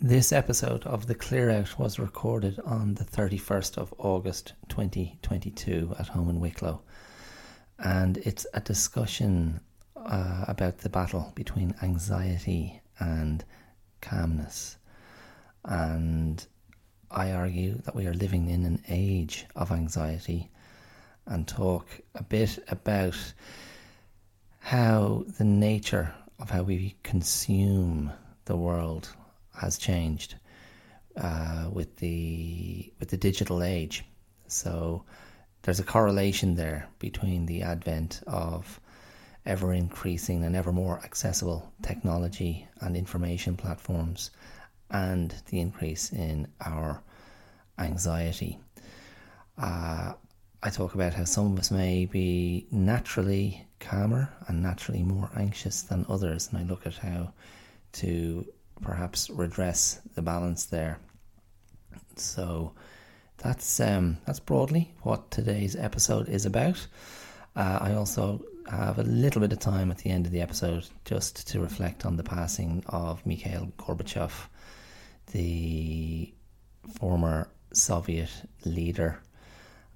This episode of The Clear Out was recorded on the 31st of August 2022 at home in Wicklow. And it's a discussion uh, about the battle between anxiety and calmness. And I argue that we are living in an age of anxiety and talk a bit about how the nature of how we consume the world has changed uh, with the with the digital age. So there's a correlation there between the advent of ever increasing and ever more accessible technology and information platforms and the increase in our anxiety. Uh, I talk about how some of us may be naturally calmer and naturally more anxious than others, and I look at how to perhaps redress the balance there. So that's um, that's broadly what today's episode is about. Uh, I also have a little bit of time at the end of the episode just to reflect on the passing of Mikhail Gorbachev, the former Soviet leader,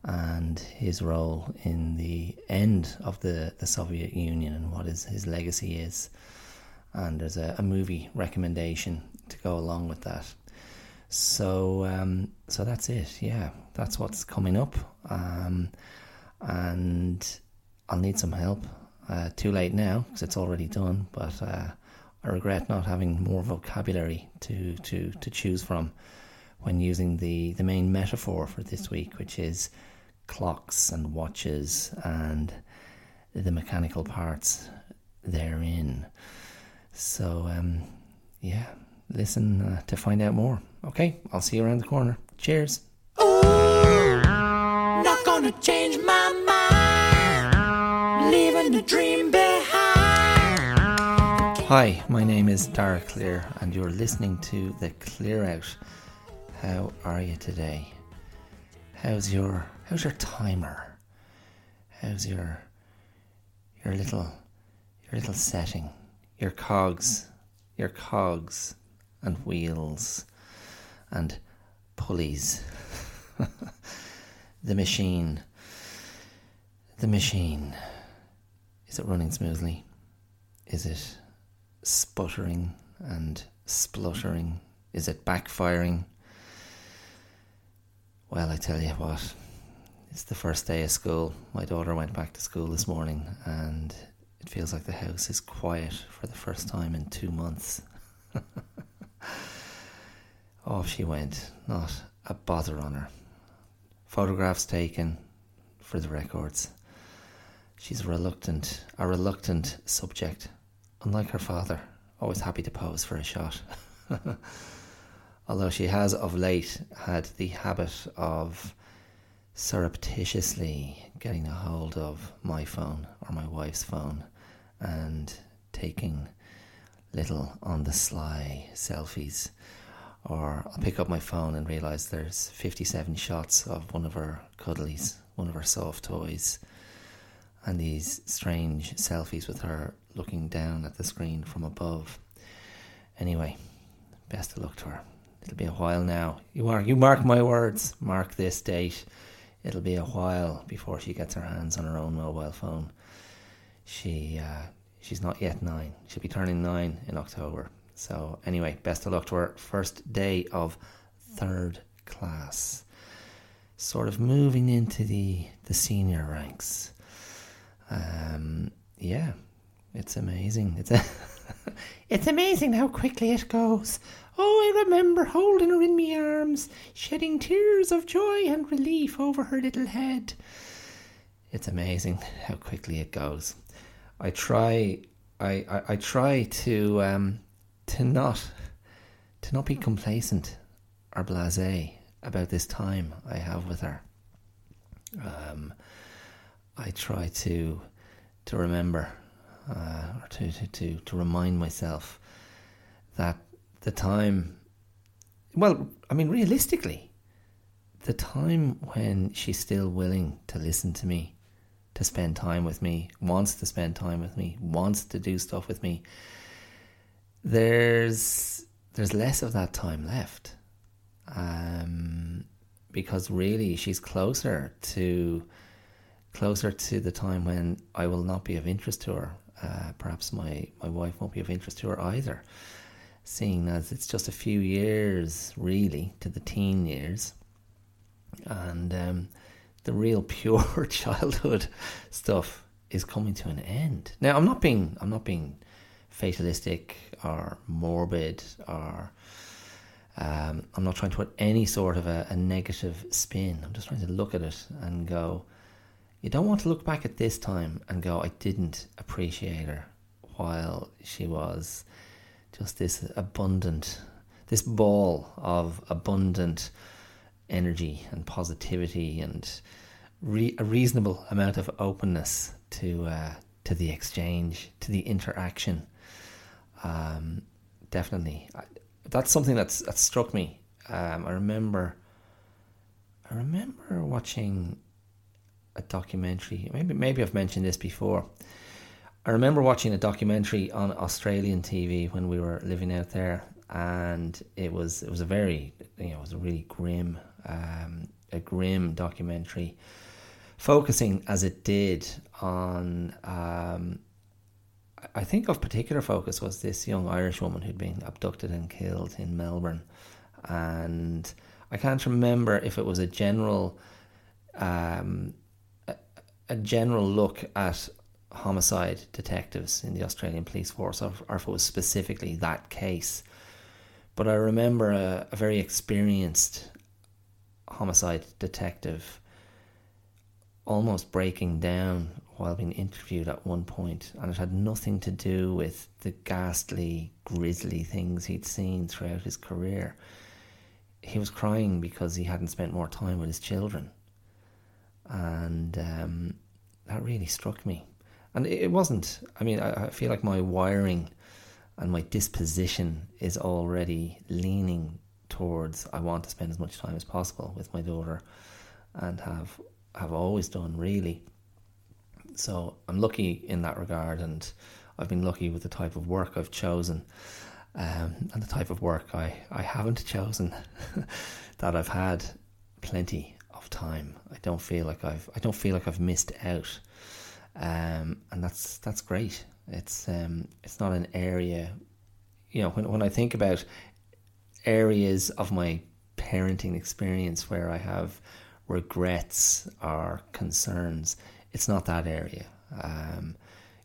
and his role in the end of the, the Soviet Union and what his, his legacy is. And there's a, a movie recommendation to go along with that. So um, so that's it. Yeah, that's what's coming up. Um, and I'll need some help. Uh, too late now because it's already done. But uh, I regret not having more vocabulary to, to, to choose from when using the, the main metaphor for this week, which is clocks and watches and the mechanical parts therein. So, um, yeah, listen uh, to find out more. Okay, I'll see you around the corner. Cheers. Not gonna change my mind. Leaving the dream behind. Hi, my name is Dara Clear, and you're listening to The Clear Out. How are you today? How's your how's your timer? How's your your little your little setting? Your cogs, your cogs and wheels and pulleys. the machine. The machine. Is it running smoothly? Is it sputtering and spluttering? Is it backfiring? Well, I tell you what, it's the first day of school. My daughter went back to school this morning and it feels like the house is quiet for the first time in two months. Off she went, not a bother on her. Photographs taken for the records. She's reluctant, a reluctant subject, unlike her father, always happy to pose for a shot. Although she has of late had the habit of surreptitiously getting a hold of my phone or my wife's phone and taking little on the sly selfies or I'll pick up my phone and realize there's 57 shots of one of her cuddlies, one of her soft toys, and these strange selfies with her looking down at the screen from above. Anyway, best of luck to her. It'll be a while now. You mark, you mark my words. Mark this date. It'll be a while before she gets her hands on her own mobile phone. She, uh, she's not yet nine. She'll be turning nine in October. So, anyway, best of luck to her first day of third class. Sort of moving into the, the senior ranks. Um, yeah, it's amazing. It's a it's amazing how quickly it goes. Oh, I remember holding her in my arms, shedding tears of joy and relief over her little head. It's amazing how quickly it goes. I try, I, I, I try to um, to not to not be complacent or blasé about this time I have with her. Um, I try to to remember uh, or to, to, to, to remind myself that the time well, I mean realistically, the time when she's still willing to listen to me, to spend time with me, wants to spend time with me, wants to do stuff with me, there's there's less of that time left. Um, because really she's closer to closer to the time when I will not be of interest to her. Uh, perhaps my, my wife won't be of interest to her either, seeing as it's just a few years really to the teen years, and um, the real pure childhood stuff is coming to an end. Now I'm not being I'm not being fatalistic or morbid or um, I'm not trying to put any sort of a, a, negative spin. I'm just trying to look at it and go, you don't want to look back at this time and go, I didn't appreciate her while she was just this abundant, this ball of abundant energy and positivity and re- a reasonable amount of openness to uh, to the exchange, to the interaction. Um, definitely, that's something that's that struck me. Um, I remember, I remember watching a documentary. Maybe maybe I've mentioned this before. I remember watching a documentary on Australian TV when we were living out there, and it was it was a very you know it was a really grim um, a grim documentary, focusing as it did on um, I think of particular focus was this young Irish woman who'd been abducted and killed in Melbourne, and I can't remember if it was a general, um, a, a general look at homicide detectives in the Australian police force, or, or if it was specifically that case. But I remember a, a very experienced homicide detective almost breaking down while being interviewed at one point, and it had nothing to do with the ghastly, grisly things he'd seen throughout his career. He was crying because he hadn't spent more time with his children, and um, that really struck me. And it wasn't. I mean, I, I feel like my wiring and my disposition is already leaning towards I want to spend as much time as possible with my daughter, and have have always done really. So I'm lucky in that regard, and I've been lucky with the type of work I've chosen, um, and the type of work I, I haven't chosen. that I've had plenty of time. I don't feel like I've I don't feel like I've missed out, um, and that's that's great. It's um, it's not an area, you know. When when I think about areas of my parenting experience where I have regrets or concerns, it's not that area. Um,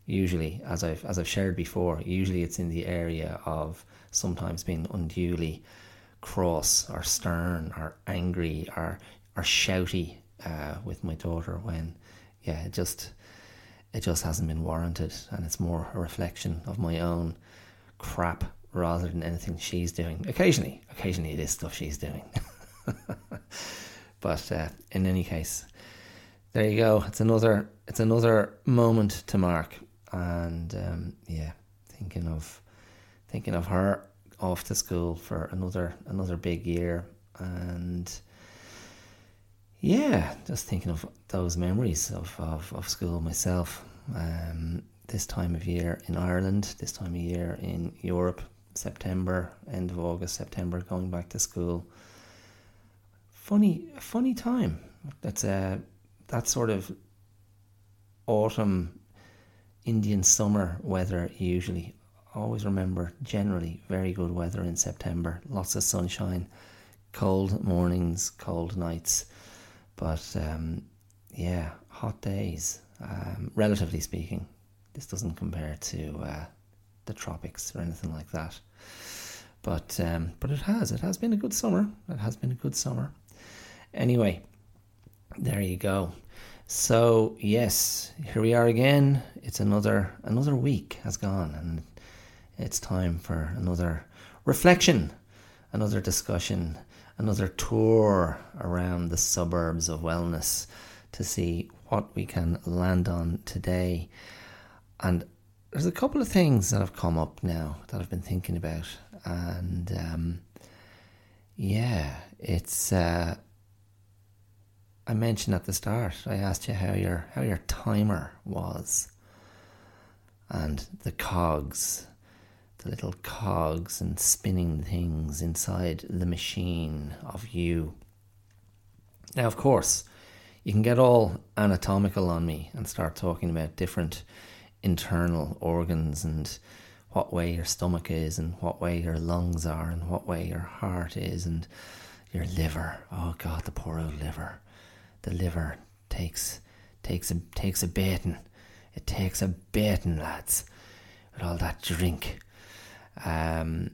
usually, as I've as I've shared before, usually it's in the area of sometimes being unduly cross or stern or angry or or shouty uh, with my daughter when, yeah, it just it just hasn't been warranted, and it's more a reflection of my own crap rather than anything she's doing. Occasionally, occasionally it is stuff she's doing. but uh, in any case, there you go. It's another it's another moment to mark, and um, yeah, thinking of thinking of her off to school for another another big year, and yeah, just thinking of those memories of of, of school myself. Um, this time of year in Ireland, this time of year in Europe, September, end of August, September, going back to school. Funny, funny time. That's a that sort of autumn Indian summer weather usually. Always remember generally very good weather in September. Lots of sunshine, cold mornings, cold nights, but um, yeah, hot days. Um, relatively speaking, this doesn't compare to uh, the tropics or anything like that. But um, but it has it has been a good summer. It has been a good summer. Anyway, there you go. So yes, here we are again. It's another another week has gone, and it's time for another reflection, another discussion, another tour around the suburbs of wellness to see what we can land on today. And there's a couple of things that have come up now that I've been thinking about, and um, yeah, it's. Uh, I mentioned at the start. I asked you how your how your timer was, and the cogs, the little cogs and spinning things inside the machine of you. Now, of course, you can get all anatomical on me and start talking about different internal organs and what way your stomach is and what way your lungs are and what way your heart is and your liver. Oh God, the poor old liver. The liver takes takes a takes a beating. It takes a beating, lads, with all that drink. Um,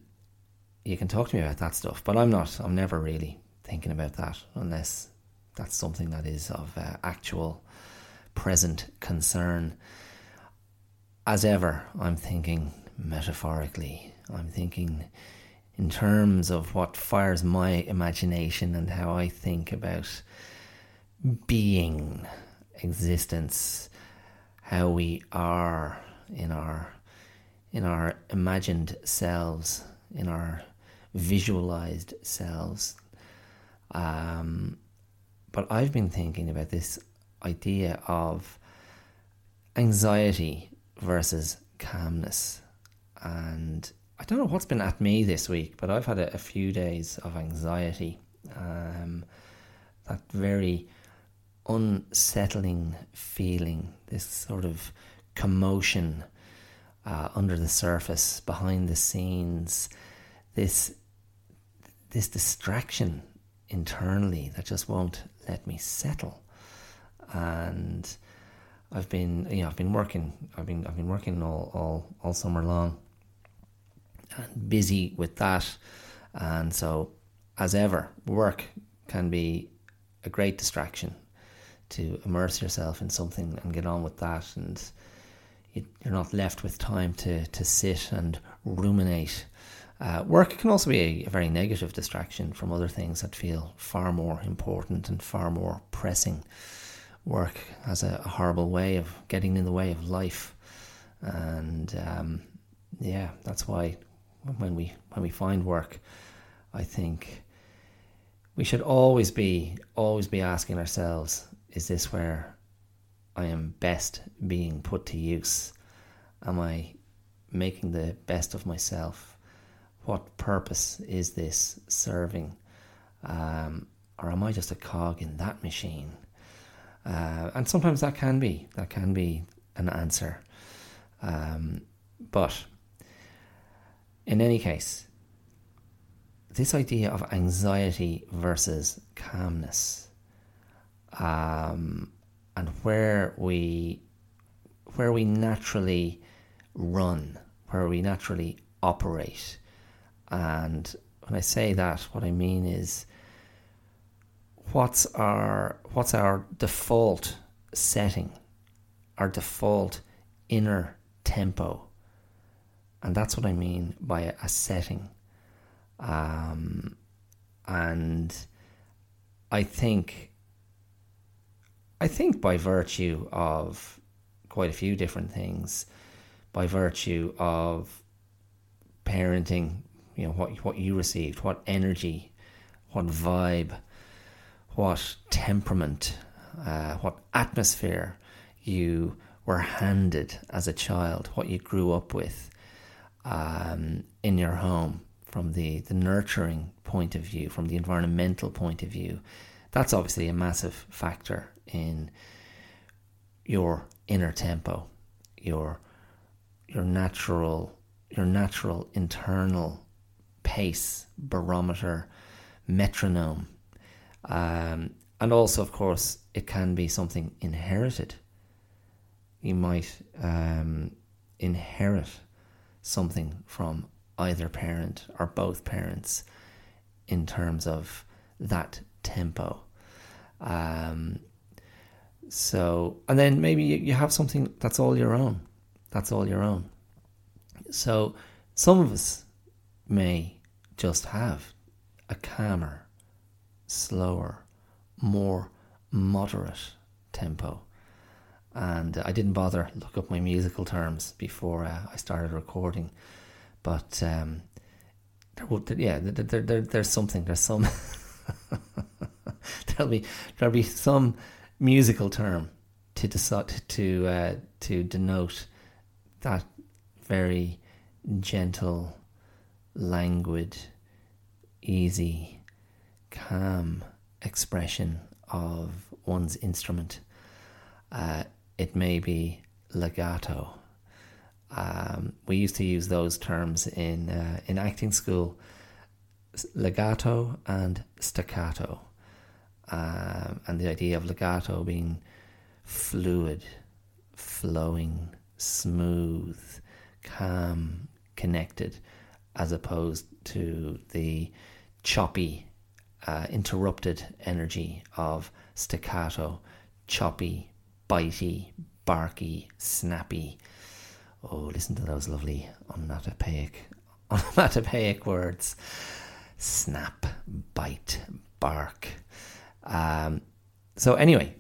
you can talk to me about that stuff, but I'm not. I'm never really thinking about that unless that's something that is of uh, actual present concern. As ever, I'm thinking metaphorically. I'm thinking in terms of what fires my imagination and how I think about being, existence, how we are in our in our imagined selves, in our visualized selves. Um, but I've been thinking about this idea of anxiety versus calmness. And I don't know what's been at me this week, but I've had a, a few days of anxiety. Um, that very unsettling feeling, this sort of commotion uh, under the surface, behind the scenes, this this distraction internally that just won't let me settle. And I've been, you know, I've been working, I've been, I've been working all, all, all summer long, and busy with that. And so, as ever, work can be a great distraction to immerse yourself in something and get on with that, and you, you're not left with time to to sit and ruminate uh, work can also be a, a, very negative distraction from other things that feel far more important and far more pressing. Work has a, a horrible way of getting in the way of life, and um, yeah, that's why when we when we find work, I think we should always be always be asking ourselves: Is this where I am best being put to use? Am I making the best of myself? what purpose is this serving? Um, or am I just a cog in that machine? Uh, and sometimes that can be that can be an answer. Um, but in any case, this idea of anxiety versus calmness, um, and where we where we naturally run, where we naturally operate, and when I say that, what I mean is what's our what's our default setting, our default inner tempo, and that's what I mean by a, setting. Um, and I think I think by virtue of quite a few different things, by virtue of parenting you know what what you received, what energy, what vibe, what temperament, uh, what atmosphere you were handed as a child, what you grew up with um, in your home from the, the nurturing point of view, from the environmental point of view. That's obviously a massive factor in your inner tempo, your your natural your natural internal pace, barometer, metronome. Um, and also, of course, it can be something inherited. You might um, inherit something from either parent or both parents in terms of that tempo. Um, so, and then maybe you have something that's all your own. That's all your own. So, some of us may just have a calmer, slower, more moderate tempo. And I didn't bother look up my musical terms before uh, I started recording, but um, there, yeah, there, there, there's something. There's some. there'll be there'll be some musical term to decide to uh, to denote that very gentle, languid, easy, calm expression of one's instrument. Uh, it may be legato. Um, we used to use those terms in uh, in acting school, legato and staccato, um, and the idea of legato being fluid, flowing, smooth, calm, connected, as opposed to the choppy, uh, interrupted energy of staccato, choppy, bitey, barky, snappy. Oh, listen to those lovely onomatopoeic, onomatopoeic words. Snap, bite, bark. Um, so anyway,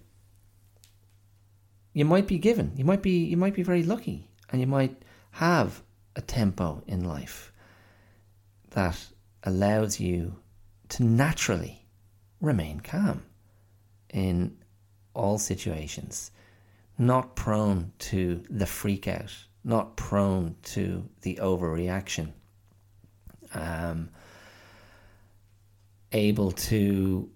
you might be given, you might be, you might be very lucky, and you might have a tempo in life that allows you to naturally remain calm in all situations, not prone to the freak out, not prone to the overreaction, um, able to.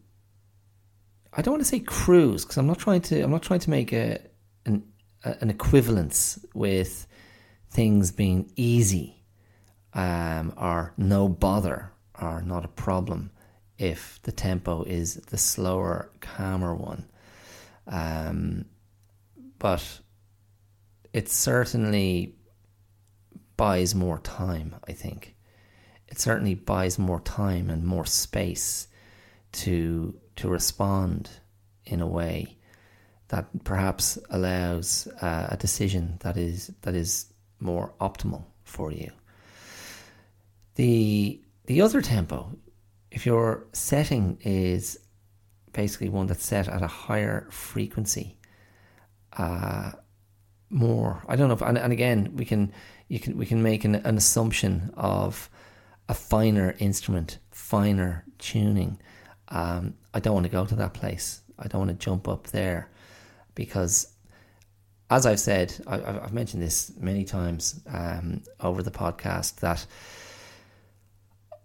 I don't want to say cruise because I'm not trying to. I'm not trying to make a an an equivalence with things being easy um, or no bother or not a problem if the tempo is the slower, calmer one. Um, but it certainly buys more time, I think. It certainly buys more time and more space to to respond in a way that perhaps allows uh, a decision that is that is more optimal for you. The the other tempo, if your setting is basically one that's set at a higher frequency, uh, more. I don't know if, and, and again, we can you can we can make an, an assumption of a finer instrument, finer tuning. Um, I don't want to go to that place. I don't want to jump up there because, as I've said, I, have mentioned this many times um, over the podcast that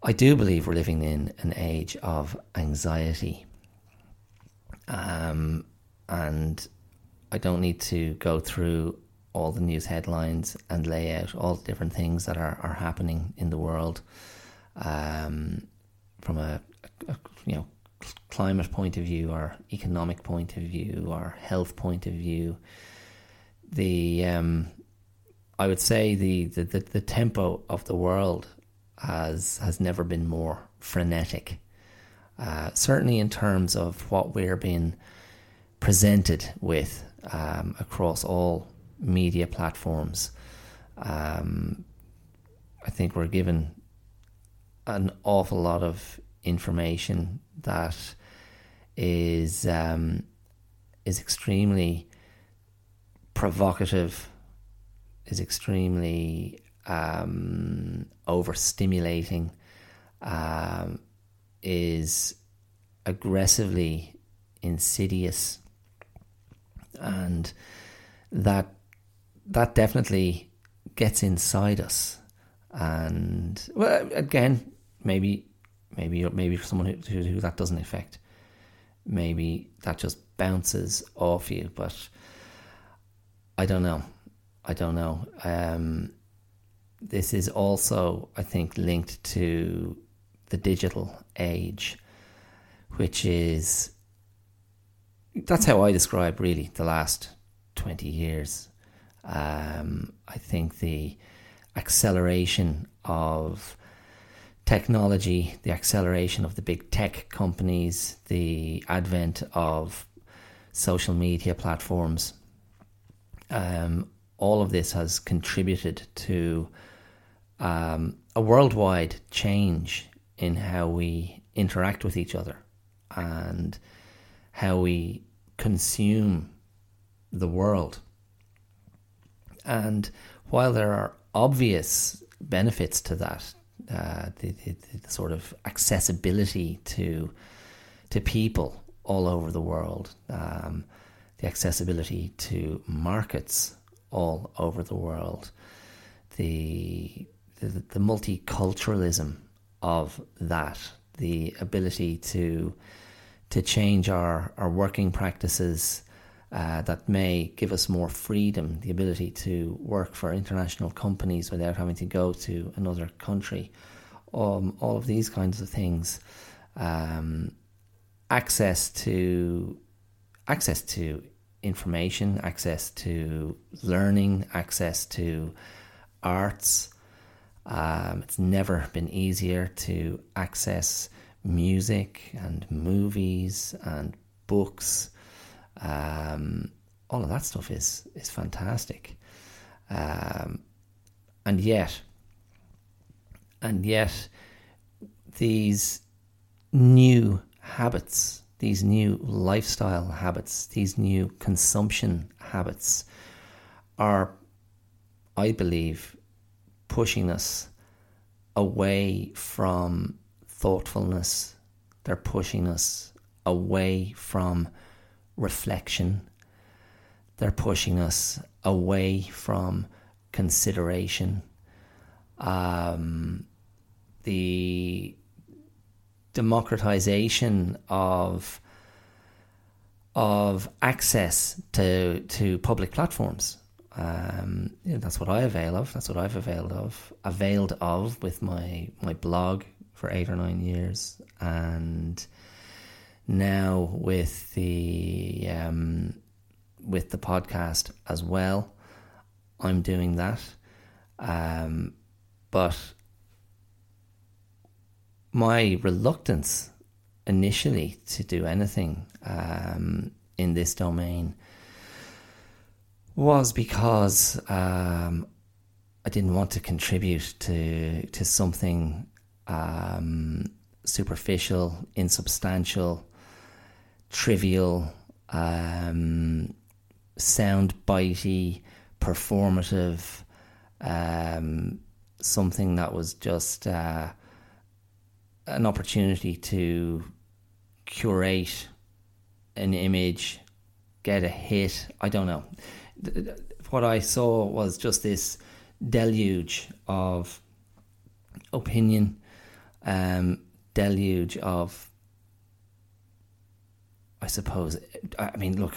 I do believe we're living in an age of anxiety. Um, and I don't need to go through all the news headlines and lay out all the different things that are, are happening in the world um, from a, a, you know climate point of view or economic point of view or health point of view. The um, I would say the, the, the, the tempo of the world has has never been more frenetic. Uh, certainly in terms of what we're being presented with um, across all media platforms. Um, I think we're given an awful lot of information that is um, is extremely provocative, is extremely um, overstimulating, um, is aggressively insidious, and that that definitely gets inside us. And well, again, maybe maybe maybe for someone who, who, that doesn't affect, maybe that just bounces off you. But I don't know. I don't know. Um, this is also, I think, linked to the digital age, which is that's how I describe really the last 20 years. Um, I think the acceleration of technology, the acceleration of the big tech companies, the advent of social media platforms, um, all of this has contributed to um, a worldwide change in how we interact with each other and how we consume the world. And while there are obvious benefits to that, uh, the, the, the, sort of accessibility to to people all over the world, um, the accessibility to markets all over the world, the the, the multiculturalism of that, the ability to to change our, our working practices uh, that may give us more freedom, the ability to work for international companies without having to go to another country, um, all of these kinds of things, um, access to access to information, access to learning, access to arts. Um, it's never been easier to access music and movies and books. Um, all of that stuff is is fantastic, um, and yet, and yet, these new habits, these new lifestyle habits, these new consumption habits, are, I believe, pushing us away from thoughtfulness. They're pushing us away from reflection. They're pushing us away from consideration. Um, the democratization of of access to to public platforms. Um, you know, that's what I avail of. That's what I've availed of. Availed of with my my blog, for eight or nine years, and now with the um, with the podcast as well, I'm doing that. Um, but my reluctance initially to do anything um, in this domain was because um, I didn't want to contribute to to something um, superficial, insubstantial, trivial, um, sound bitey, performative, um, something that was just uh, an opportunity to curate an image, get a hit. I don't know. What I saw was just this deluge of opinion, um, deluge of, I suppose, I mean, look,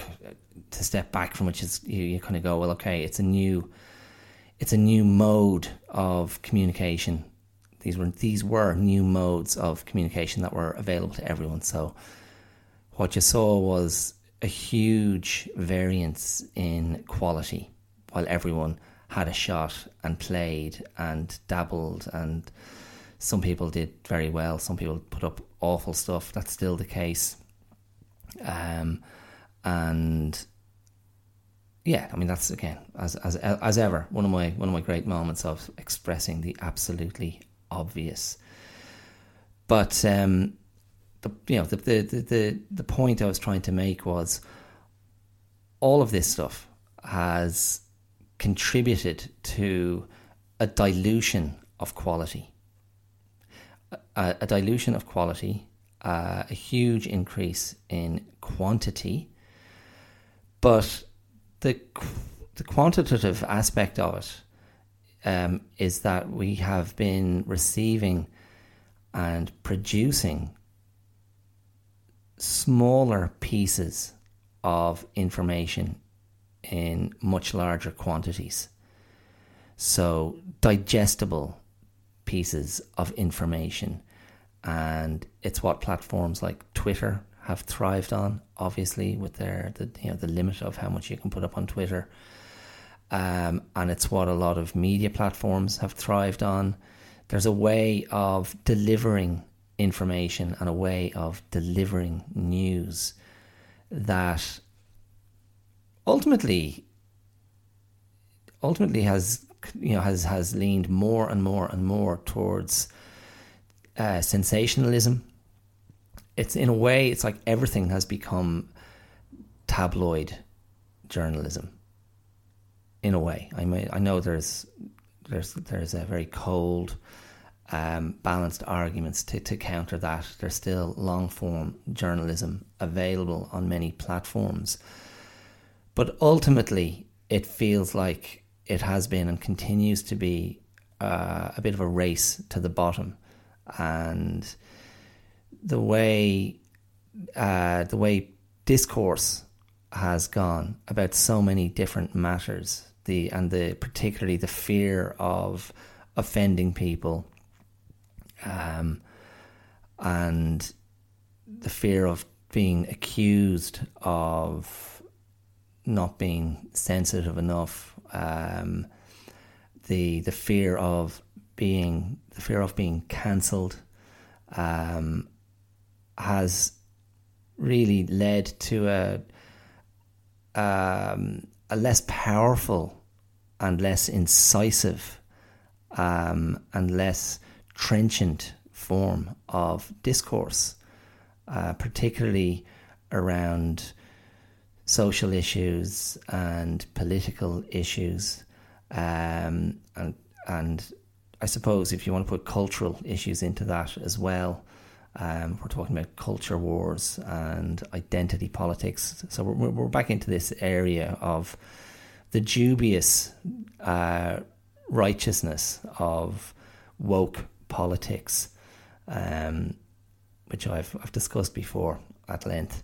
to step back from which is you, you kind of go, well, okay, it's a new, it's a new mode of communication. These were these were new modes of communication that were available to everyone. So, what you saw was a huge variance in quality, while everyone had a shot and played and dabbled and some people did very well. Some people put up awful stuff. That's still the case. Um, and yeah, I mean that's again as as as ever one of my one of my great moments of expressing the absolutely obvious. But um, the you know the, the the the point I was trying to make was all of this stuff has contributed to a dilution of quality a, a dilution of quality, uh, a huge increase in quantity, but the the quantitative aspect of it um, is that we have been receiving and producing smaller pieces of information in much larger quantities. So, digestible pieces of information. And it's what platforms like Twitter have thrived on, obviously, with their the you know the limit of how much you can put up on Twitter. Um, and it's what a lot of media platforms have thrived on. There's a way of delivering information and a way of delivering news that ultimately ultimately has you know has has leaned more and more and more towards uh, sensationalism. It's in a way, it's like everything has become tabloid journalism. In a way, I mean, I know there's there's there's a very cold, um, balanced arguments to, to counter that. There's still long form journalism available on many platforms, but ultimately, it feels like it has been and continues to be uh, a bit of a race to the bottom, and the way uh, the way discourse has gone about so many different matters, the and the particularly the fear of offending people, um, and the fear of being accused of not being sensitive enough, um, the the fear of being the fear of being cancelled, um, has really led to a um, a less powerful and less incisive um, and less trenchant form of discourse, uh, particularly around social issues and political issues, um, and and I suppose if you want to put cultural issues into that as well, um, we're talking about culture wars and identity politics. So we're, we're back into this area of the dubious uh, righteousness of woke politics, um, which I've, I've discussed before at length.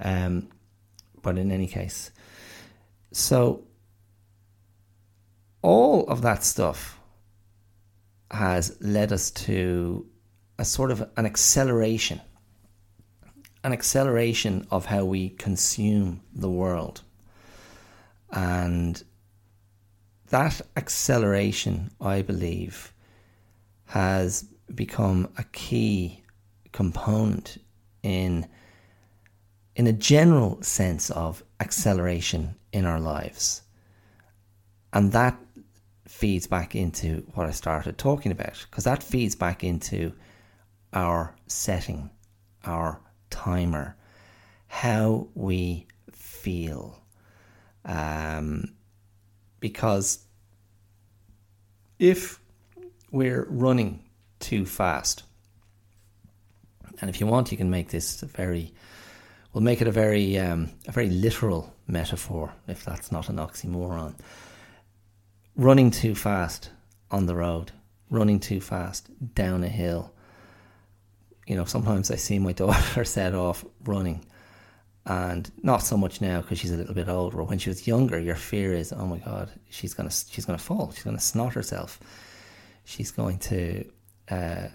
Um, but in any case, so all of that stuff has led us to a sort of an acceleration, an acceleration of how we consume the world. And that acceleration, I believe, has become a key component in in a general sense of acceleration in our lives. And that feeds back into what I started talking about, because that feeds back into our setting, our timer, how we feel. Um, because if we're running too fast, and if you want, you can make this very, we'll make it a very, um, a very literal metaphor, if that's not an oxymoron. Running too fast on the road, running too fast down a hill, you know, sometimes I see my daughter set off running, and not so much now because she's a little bit older. When she was younger, your fear is, oh my god, she's gonna she's gonna fall, she's gonna snot herself, she's going to uh,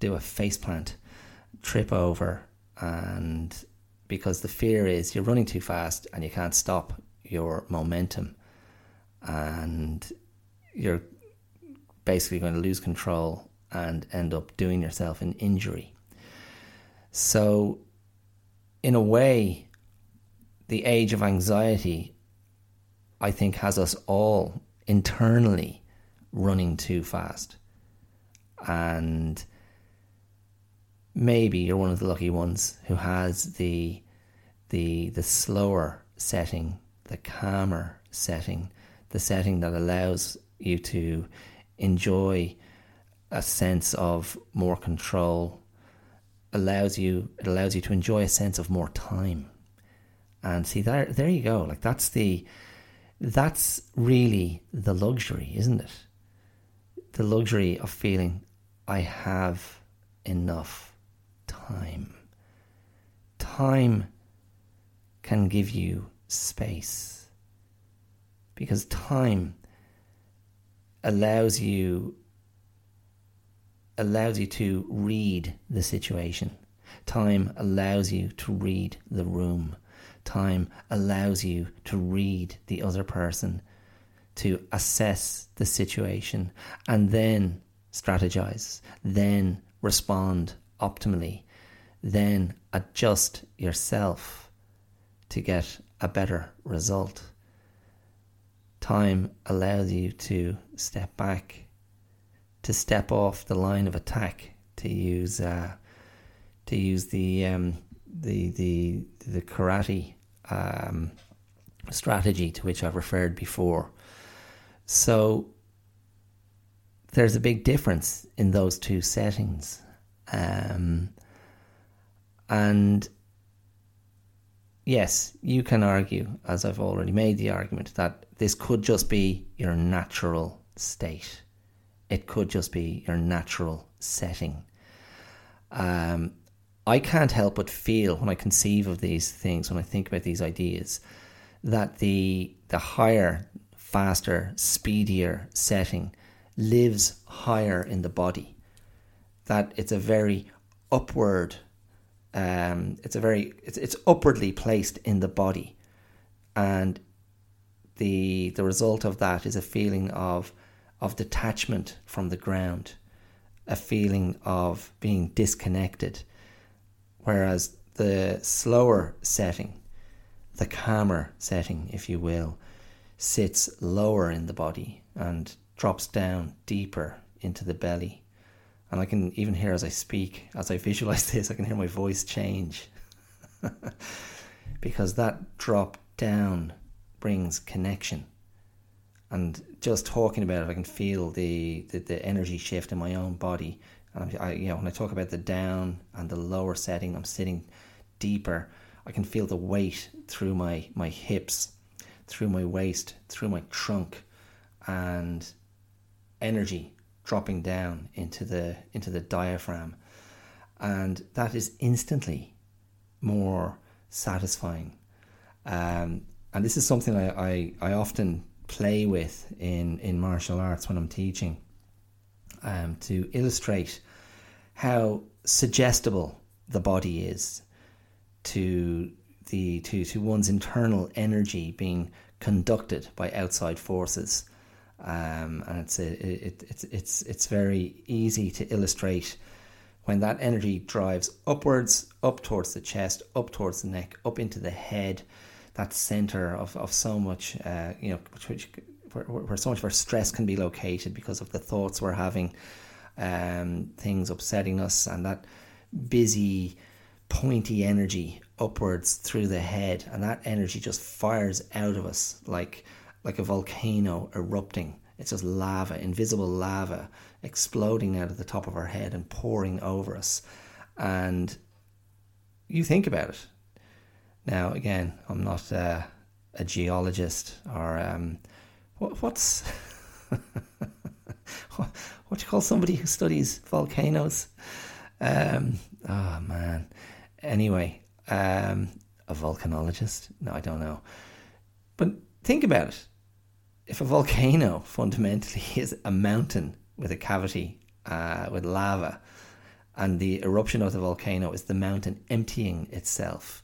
do a face plant, trip over, and because the fear is you're running too fast and you can't stop your momentum, and you're basically going to lose control and end up doing yourself an injury. So, in a way, the age of anxiety, I think, has us all internally running too fast. And maybe you're one of the lucky ones who has the the the slower setting, the calmer setting, the setting that allows you to enjoy a sense of more control allows you it allows you to enjoy a sense of more time. And see there there you go. Like that's the that's really the luxury, isn't it? The luxury of feeling I have enough time. Time can give you space because time allows you allows you to read the situation. Time allows you to read the room. Time allows you to read the other person, to assess the situation, and then strategize, then respond optimally, then adjust yourself to get a better result. Time allows you to step back to step off the line of attack to use uh, to use the um, the the the karate um, strategy to which I've referred before. So there's a big difference in those two settings, um, and yes, you can argue, as I've already made the argument, that this could just be your natural state It could just be your natural setting. Um, I can't help but feel when I conceive of these things, when I think about these ideas, that the the higher, faster, speedier setting lives higher in the body. That it's a very upward, um, it's a very it's it's upwardly placed in the body, and the the result of that is a feeling of of detachment from the ground, a feeling of being disconnected, whereas the slower setting, the calmer setting, if you will, sits lower in the body and drops down deeper into the belly. And I can even hear as I speak, as I visualize this, I can hear my voice change. because that drop down brings connection. And just talking about it, I can feel the, the, the energy shift in my own body. And I, you know, when I talk about the down and the lower setting, I'm sitting deeper. I can feel the weight through my, my hips, through my waist, through my trunk, and energy dropping down into the into the diaphragm, and that is instantly more satisfying. Um, and this is something I, I, I, often play with in, in martial arts when I'm teaching um, to illustrate how suggestible the body is to the to, to one's internal energy being conducted by outside forces um, and it's a, it, it's it's it's very easy to illustrate when that energy drives upwards, up towards the chest, up towards the neck, up into the head, that center of, of so much, uh, you know, which, where, where, so much of our stress can be located because of the thoughts we're having, um, things upsetting us, and that busy, pointy energy upwards through the head, and that energy just fires out of us like like a volcano erupting. It's just lava, invisible lava, exploding out of the top of our head and pouring over us. And you think about it. Now, again, I'm not uh, a geologist or um, what, what's what do you call somebody who studies volcanoes? Um, oh man. Anyway, um, a volcanologist? No, I don't know. But think about it if a volcano fundamentally is a mountain with a cavity uh, with lava, and the eruption of the volcano is the mountain emptying itself,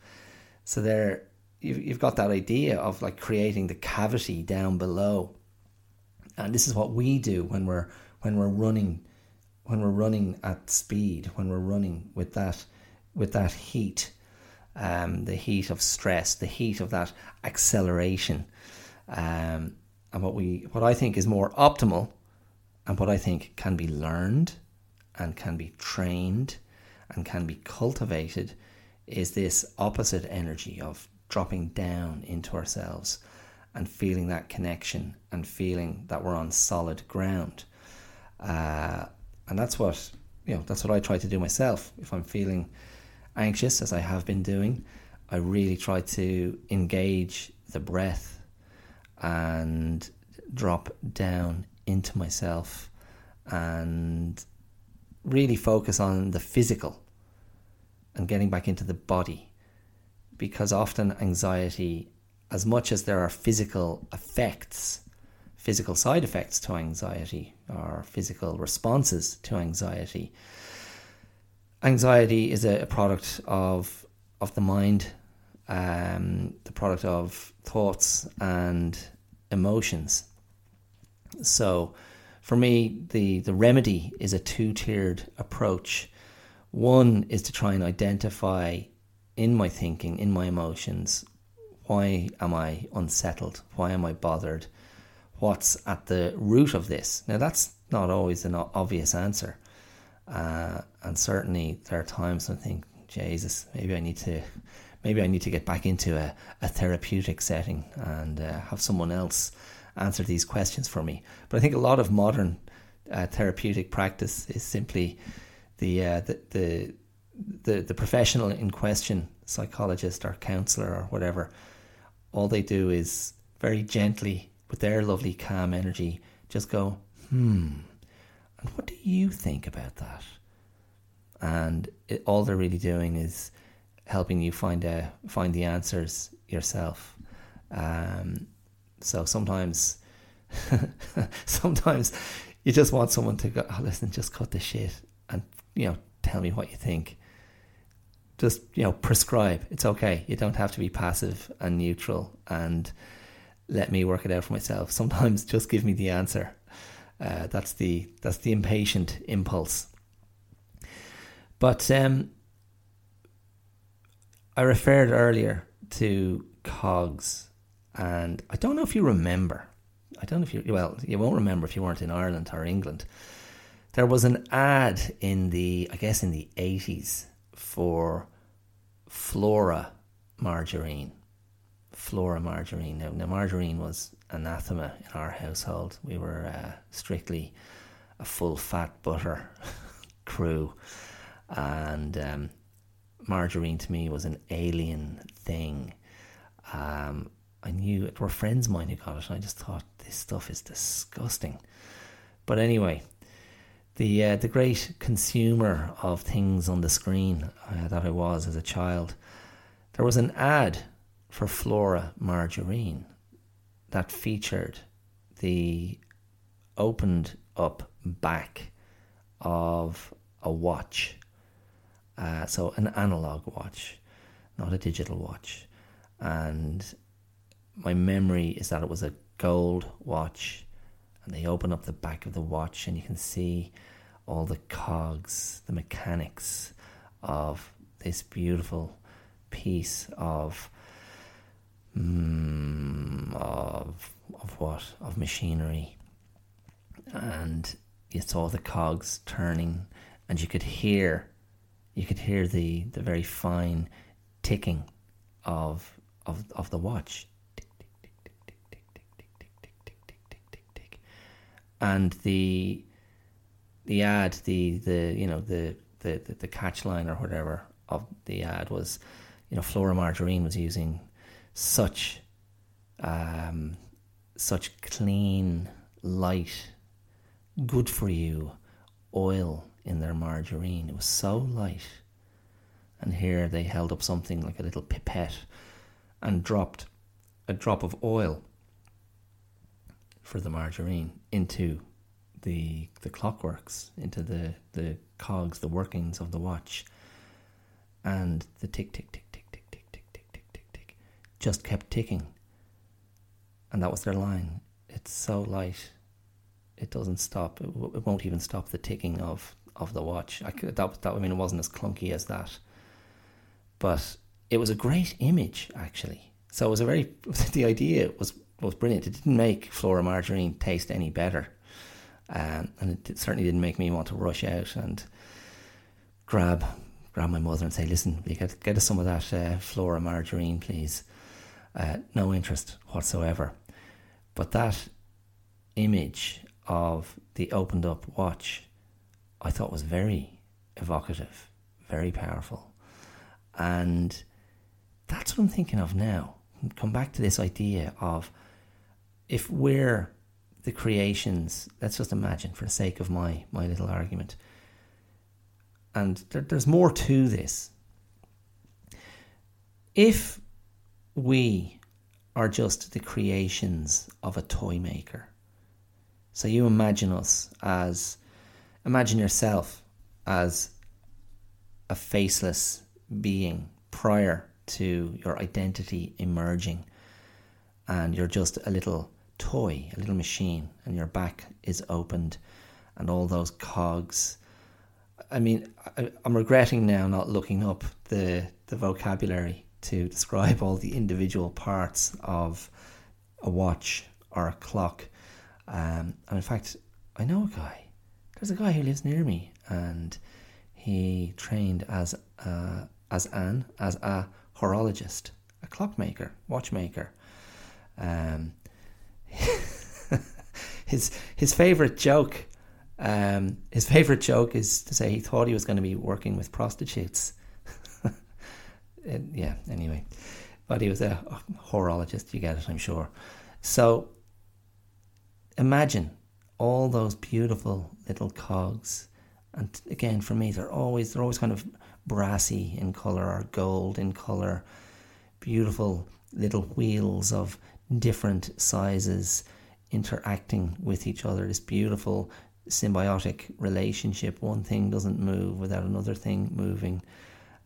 so there you've, you've got that idea of like creating the cavity down below, and this is what we do when we're when we're running when we're running at speed when we're running with that with that heat um, the heat of stress the heat of that acceleration. Um, and what we what I think is more optimal and what I think can be learned and can be trained and can be cultivated is this opposite energy of dropping down into ourselves and feeling that connection and feeling that we're on solid ground. Uh, and that's what you know. That's what I try to do myself. If I'm feeling anxious, as I have been doing, I really try to engage the breath and drop down into myself and really focus on the physical and getting back into the body. Because often anxiety as much as there are physical effects physical side effects to anxiety or physical responses to anxiety anxiety is a, product of of the mind um, the product of thoughts and emotions. So, for me, the, the remedy is a two tiered approach. One is to try and identify in my thinking, in my emotions, why am I unsettled? Why am I bothered? What's at the root of this? Now, that's not always an obvious answer. Uh, and certainly, there are times I think, Jesus, maybe I need to maybe I need to get back into a, a therapeutic setting and uh, have someone else answer these questions for me. But I think a lot of modern uh, therapeutic practice is simply the, uh, the, the the the professional in question, psychologist or counselor or whatever. All they do is very gently, with their lovely calm energy, just go, hmm. And what do you think about that? And it, all they're really doing is helping you find a, find the answers yourself. Um, so sometimes, sometimes you just want someone to go, oh, listen, just cut the shit and you know tell me what you think. Just you know prescribe. It's okay. You don't have to be passive and neutral and let me work it out for myself. Sometimes just give me the answer. Uh, that's the that's the impatient impulse. But um, I referred earlier to cogs, and I don't know if you remember. I don't know if you well, you won't remember if you weren't in Ireland or England. There was an ad in the I guess in the eighties for Flora margarine Flora margarine. Now, now, margarine was anathema in our household. We were uh, strictly a full fat butter crew, and um, margarine to me was an alien thing. Um, I knew it were friends of mine who got it, and I just thought this stuff is disgusting. But anyway, the uh, the great consumer of things on the screen uh, that I was as a child, there was an ad for Flora margarine that featured the opened up back of a watch. Uh, so, an analog watch, not a digital watch. And my memory is that it was a gold watch, and they open up the back of the watch, and you can see all the cogs, the mechanics of this beautiful piece of mm, of of what of machinery, and you saw the cogs turning, and you could hear you could hear the the very fine ticking of of of the watch. And the the ad, the the you know the the the, the catch line or whatever of the ad was, you know, Flora Margarine was using such um, such clean, light, good for you oil in their margarine. It was so light. And here they held up something like a little pipette and dropped a drop of oil for the margarine into the the clockworks, into the, the cogs, the workings of the watch. And the tick tick tick tick tick tick tick tick tick tick tick just kept ticking. And that was their line. It's so light, it doesn't stop. It, w- it won't even stop the ticking of, of the watch. I could, that, that, I mean, it wasn't as clunky as that. But it was a great image, actually. So it was a very, the idea was, was brilliant. It didn't make Flora margarine taste any better. Um, and it certainly didn't make me want to rush out and grab grab my mother and say, "Listen, you get get us some of that uh, Flora margarine, please." Uh, no interest whatsoever. But that image of the opened up watch, I thought was very evocative, very powerful. And that's what I'm thinking of now. Come back to this idea of if we're the creations, let's just imagine for the sake of my, my little argument, and there, there's more to this. If we are just the creations of a toy maker. So you imagine us as, imagine yourself as a faceless being prior to your identity emerging, and you're just a little toy, a little machine, and your back is opened, and all those cogs. I mean, I, am regretting now not looking up the the vocabulary to describe all the individual parts of a watch or a clock. Um, and in fact, I know a guy. There's a guy who lives near me, and he trained as as an as a horologist, a clockmaker, watchmaker. Um, his his favorite joke, um, his favorite joke is to say he thought he was going to be working with prostitutes uh, yeah, anyway. But he was a horologist, you get it, I'm sure. So imagine all those beautiful little cogs. And again, for me, they're always they're always kind of brassy in color or gold in color. Beautiful little wheels of different sizes interacting with each other. This beautiful symbiotic relationship. One thing doesn't move without another thing moving.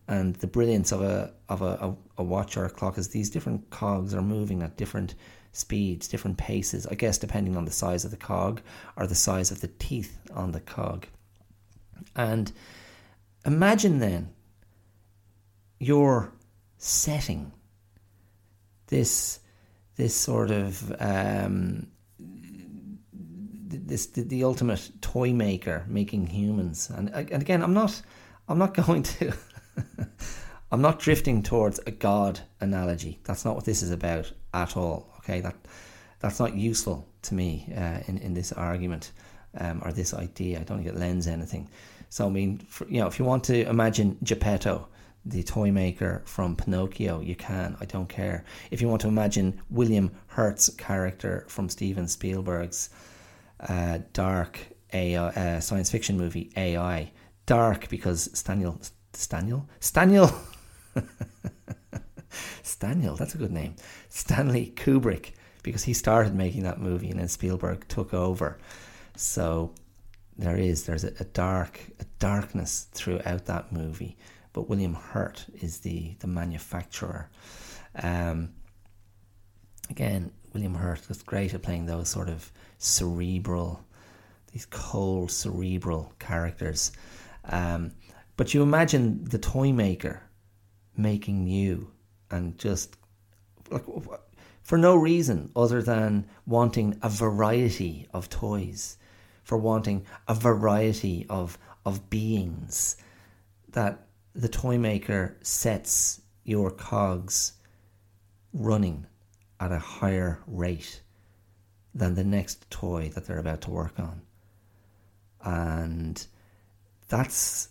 And the brilliance of a of a, a, watch or a clock is these different cogs are moving at different speeds, different paces, I guess depending on the size of the cog or the size of the teeth on the cog. And imagine then your setting. This this sort of um, this the, the, ultimate toy maker making humans. And and again I'm not I'm not going to I'm not drifting towards a god analogy. That's not what this is about at all okay that that's not useful to me uh, in in this argument um, or this idea I don't think it lends anything so I mean for, you know if you want to imagine Geppetto the toy maker from Pinocchio, you can. I don't care. If you want to imagine William Hurt's character from Steven Spielberg's uh, dark AI, uh, science fiction movie AI, dark because Staniel, Staniel, Staniel, Staniel, that's a good name. Stanley Kubrick, because he started making that movie and then Spielberg took over. So there is there's a, a dark a darkness throughout that movie but William Hurt is the the manufacturer. Um, again, William Hurt was great at playing those sort of cerebral, these cold cerebral characters. Um, but you imagine the toy maker making you and just like for no reason other than wanting a variety of toys, for wanting a variety of of beings that the toy maker sets your cogs running at a higher rate than the next toy that they're about to work on. And that's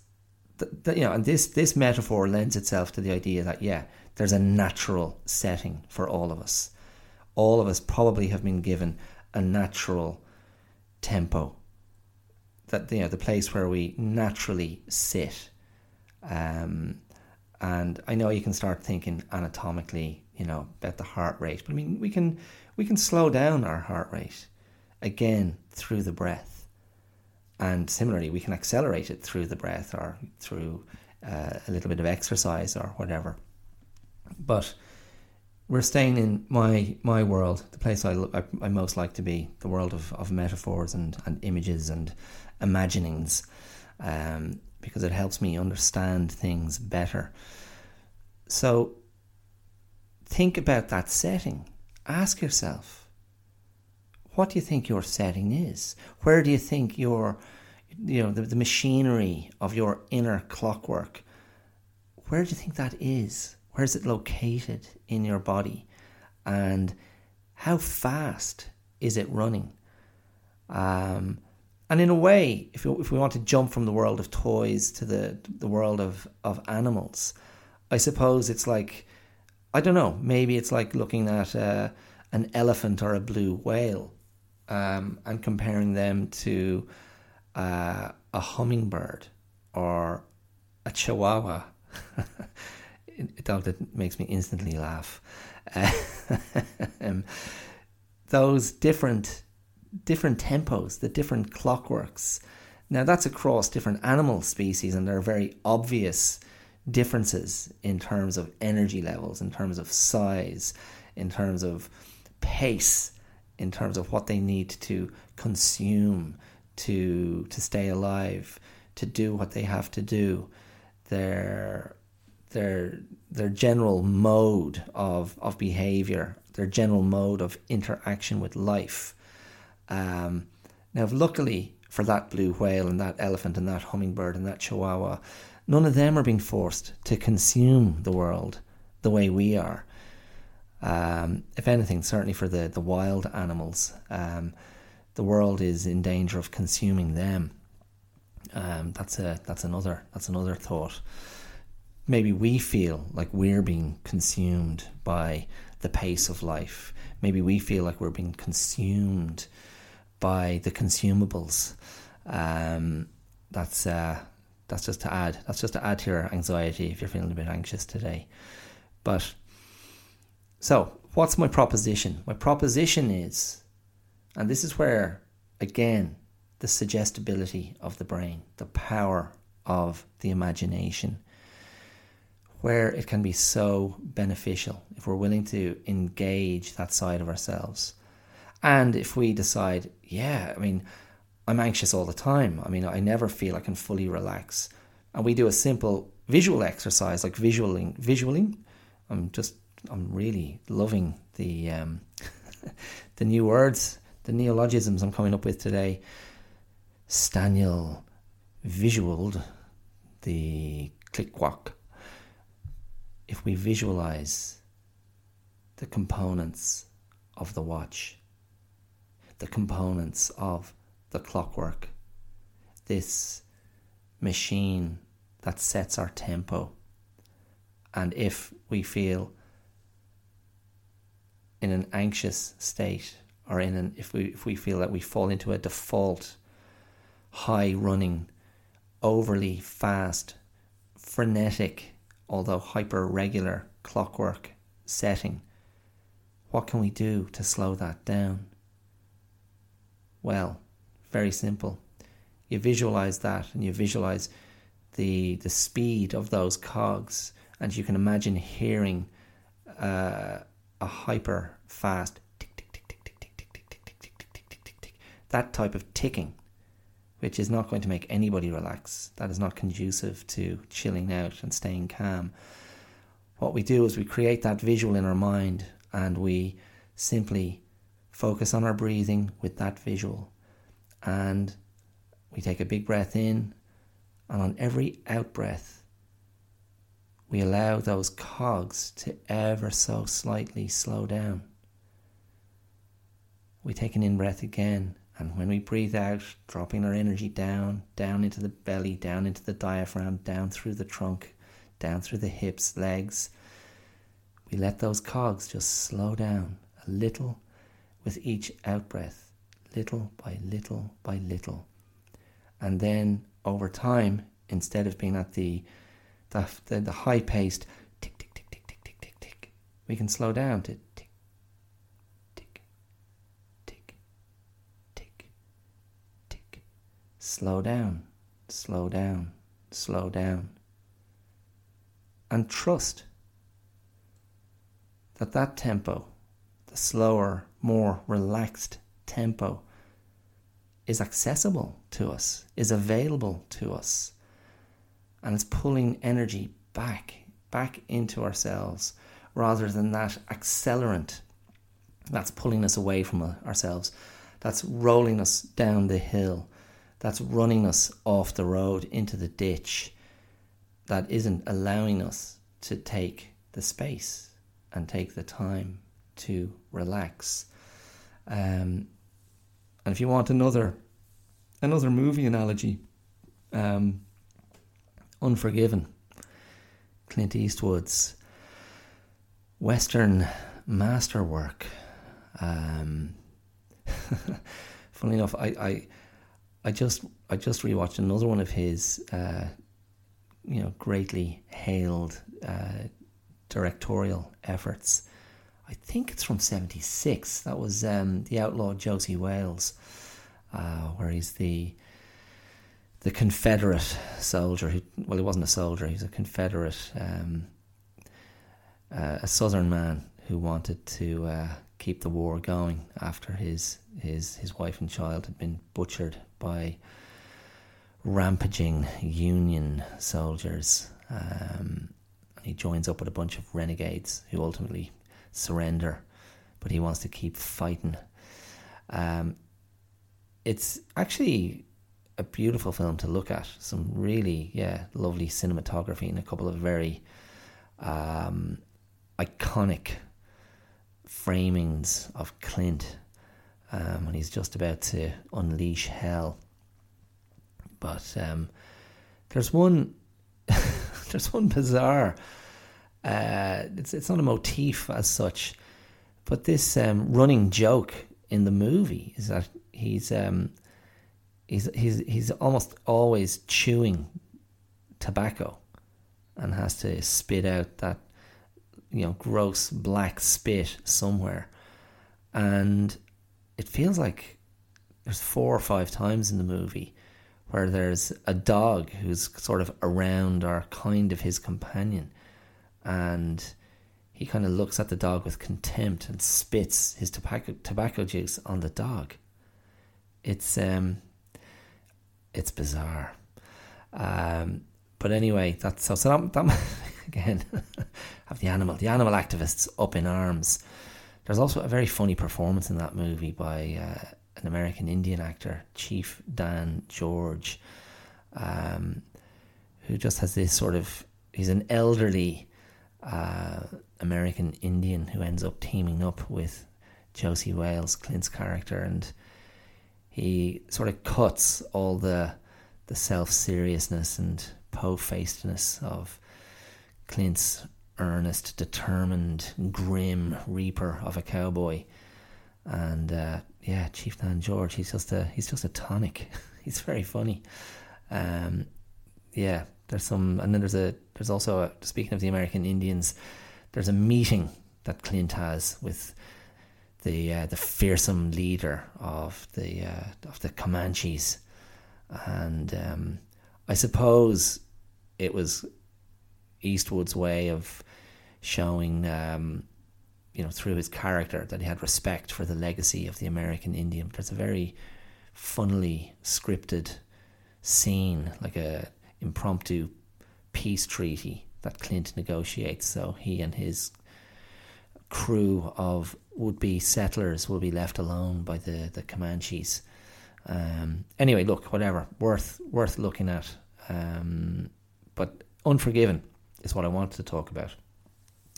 you know, and this this metaphor lends itself to the idea that yeah, there's a natural setting for all of us. All of us probably have been given a natural tempo. That you know, the place where we naturally sit um, and I know you can start thinking anatomically, you know, about the heart rate, but I mean, we can we can slow down our heart rate again through the breath, and similarly, we can accelerate it through the breath or through uh, a little bit of exercise or whatever. But we're staying in my my world, the place I, I, I most like to be, the world of, of metaphors and, and images and imaginings. Um, because it helps me understand things better. So think about that setting. Ask yourself, what do you think your setting is? Where do you think your, you know, the, the machinery of your inner clockwork, where do you think that is? Where is it located in your body? And how fast is it running? Um, and in a way, if we, if we want to jump from the world of toys to the the world of, of animals, I suppose it's like, I don't know, maybe it's like looking at uh, an elephant or a blue whale um, and comparing them to uh, a hummingbird or a chihuahua. a dog that makes me instantly laugh. um, those different different tempos, the different clockworks. Now, that's across different animal species, and there are very obvious differences in terms of energy levels, in terms of size, in terms of pace, in terms of what they need to consume to to stay alive, to do what they have to do. Their their their general mode of, of behavior, their general mode of interaction with life um, now, luckily for that blue whale and that elephant and that hummingbird and that chihuahua, none of them are being forced to consume the world the way we are. Um, if anything, certainly for the, the wild animals, um, the world is in danger of consuming them. Um, that's a that's another that's another thought. Maybe we feel like we're being consumed by the pace of life. Maybe we feel like we're being consumed by the consumables. Um, that's uh, that's just to add. That's just to add to your anxiety if you're feeling a bit anxious today. But so, what's my proposition? My proposition is, and this is where again the suggestibility of the brain, the power of the imagination, where it can be so beneficial if we're willing to engage that side of ourselves. And if we decide, yeah, I mean, I'm anxious all the time. I mean, I never feel I can fully relax. And we do a simple visual exercise like visualing. Visualing. I'm just, I'm really loving the um, the new words, the neologisms I'm coming up with today. Staniel visualed the click walk. If we visualize the components of the watch, the components of the clockwork, this machine that sets our tempo, and if we feel in an anxious state or in an if we if we feel that we fall into a default high running overly fast frenetic although hyper regular clockwork setting what can we do to slow that down well very simple you visualize that and you visualize the the speed of those cogs and you can imagine hearing uh, a hyper fast tick tick tick tick tick tick tick tick tick tick tick tick tick tick that type of ticking which is not going to make anybody relax. That is not conducive to chilling out and staying calm. What we do is we create that visual in our mind and we simply focus on our breathing with that visual. And we take a big breath in and on every out breath we allow those cogs to ever so slightly slow down. We take an in breath again, and when we breathe out, dropping our energy down, down into the belly, down into the diaphragm, down through the trunk, down through the hips, legs, we let those cogs just slow down a little with each out breath, little by little by little. And then over time, instead of being at the the, the, the high paced tick, tick, tick, tick, tick, tick, tick, tick. We can slow down to tick, tick, tick, tick, tick. Slow down, slow down, slow down. And trust that that tempo, the slower, more relaxed tempo, is accessible to us, is available to us and it's pulling energy back back into ourselves rather than that accelerant that's pulling us away from ourselves that's rolling us down the hill that's running us off the road into the ditch that isn't allowing us to take the space and take the time to relax um, and if you want another another movie analogy um, Unforgiven, Clint Eastwood's Western masterwork. Um, funnily enough, I, I, I just I just rewatched another one of his, uh, you know, greatly hailed uh, directorial efforts. I think it's from '76. That was um, the outlaw Josey Wales, uh, where he's the the Confederate soldier who, well, he wasn't a soldier, he was a Confederate, um, uh, a Southern man who wanted to uh, keep the war going after his, his, his wife and child had been butchered by rampaging Union soldiers. Um, and he joins up with a bunch of renegades who ultimately surrender, but he wants to keep fighting. Um, it's actually a beautiful film to look at. Some really, yeah, lovely cinematography and a couple of very um, iconic framings of Clint um, when he's just about to unleash hell. But um, there's one, there's one bizarre. Uh, it's it's not a motif as such, but this um, running joke in the movie is that he's um, he's he's he's almost always chewing tobacco, and has to spit out that you know gross black spit somewhere, and it feels like there's four or five times in the movie where there's a dog who's sort of around or kind of his companion, and he kind of looks at the dog with contempt and spits his tobacco tobacco juice on the dog. It's um, it's bizarre. Um, but anyway, that's so. So that, that again have the animal, the animal activists up in arms. There's also a very funny performance in that movie by uh, an American Indian actor, Chief Dan George, um, who just has this sort of. He's an elderly uh, American Indian who ends up teaming up with Josey Wales, Clint's character, and he sort of cuts all the the self seriousness and po facedness of Clint's earnest, determined, grim reaper of a cowboy. And uh, yeah, Chief Dan George, he's just a he's just a tonic. he's very funny. Um, yeah, there's some, and then there's a there's also a, speaking of the American Indians, there's a meeting that Clint has with the uh, the fearsome leader of the uh, of the Comanches, and um, I suppose it was Eastwood's way of showing, um, you know, through his character that he had respect for the legacy of the American Indian. There's a very funnily scripted scene, like a impromptu peace treaty that Clint negotiates. So he and his crew of would-be settlers will be left alone by the the Comanches. Um, anyway, look, whatever, worth worth looking at. Um, but Unforgiven is what I wanted to talk about.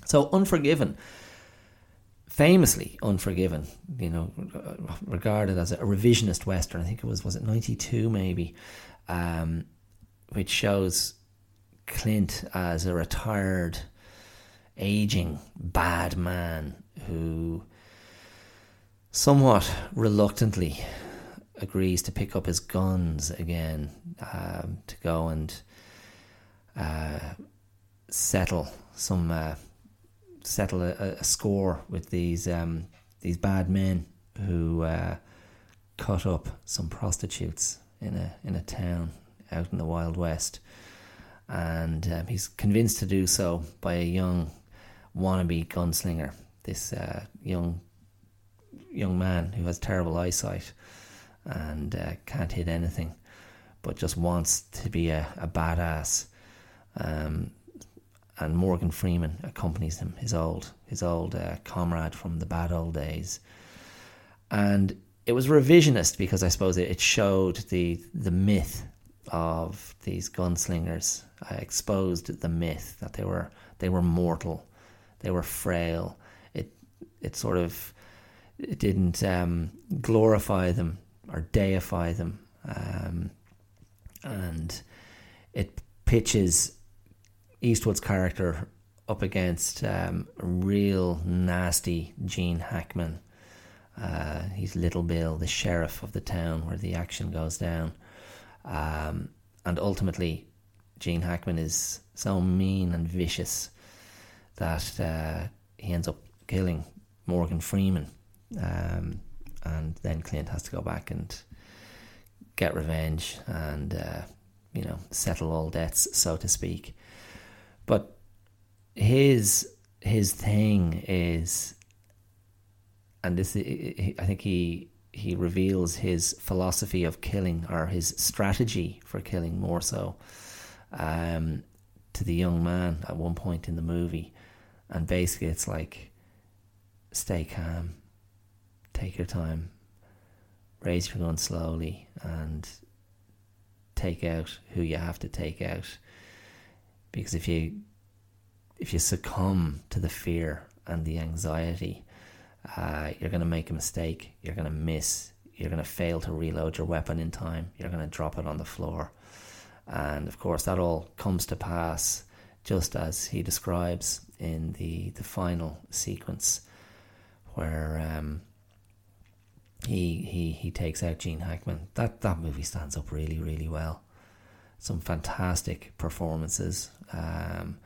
So Unforgiven, famously Unforgiven, you know, regarded as a revisionist western. I think it was was it ninety two maybe, um, which shows Clint as a retired, aging bad man who somewhat reluctantly agrees to pick up his guns again um, to go and uh, settle some uh, settle a, a, score with these um, these bad men who uh, cut up some prostitutes in a in a town out in the wild west, and um, he's convinced to do so by a young wannabe gunslinger. This uh, young young man who has terrible eyesight and uh, can't hit anything, but just wants to be a, a badass. Um, and Morgan Freeman accompanies him, his old his old uh, comrade from the bad old days. And it was revisionist because I suppose it, it showed the the myth of these gunslingers. I exposed the myth that they were they were mortal, they were frail. It it sort of it didn't um, glorify them or deify them, um, and it pitches Eastwood's character up against um, real nasty Gene Hackman. Uh, he's Little Bill, the sheriff of the town where the action goes down. Um, and ultimately, Gene Hackman is so mean and vicious that uh, he ends up killing Morgan Freeman. Um, and then Clint has to go back and get revenge and, uh, you know, settle all debts, so to speak. But his his thing is, and this I think he he reveals his philosophy of killing or his strategy for killing more so um, to the young man at one point in the movie, and basically it's like stay calm, take your time, raise your gun slowly, and take out who you have to take out because if you if you succumb to the fear and the anxiety, uh, you're going to make a mistake. You're going to miss. You're going to fail to reload your weapon in time. You're going to drop it on the floor, and of course that all comes to pass just as he describes in the the final sequence, where um, he he he takes out Gene Hackman. That that movie stands up really really well. Some fantastic performances. Um,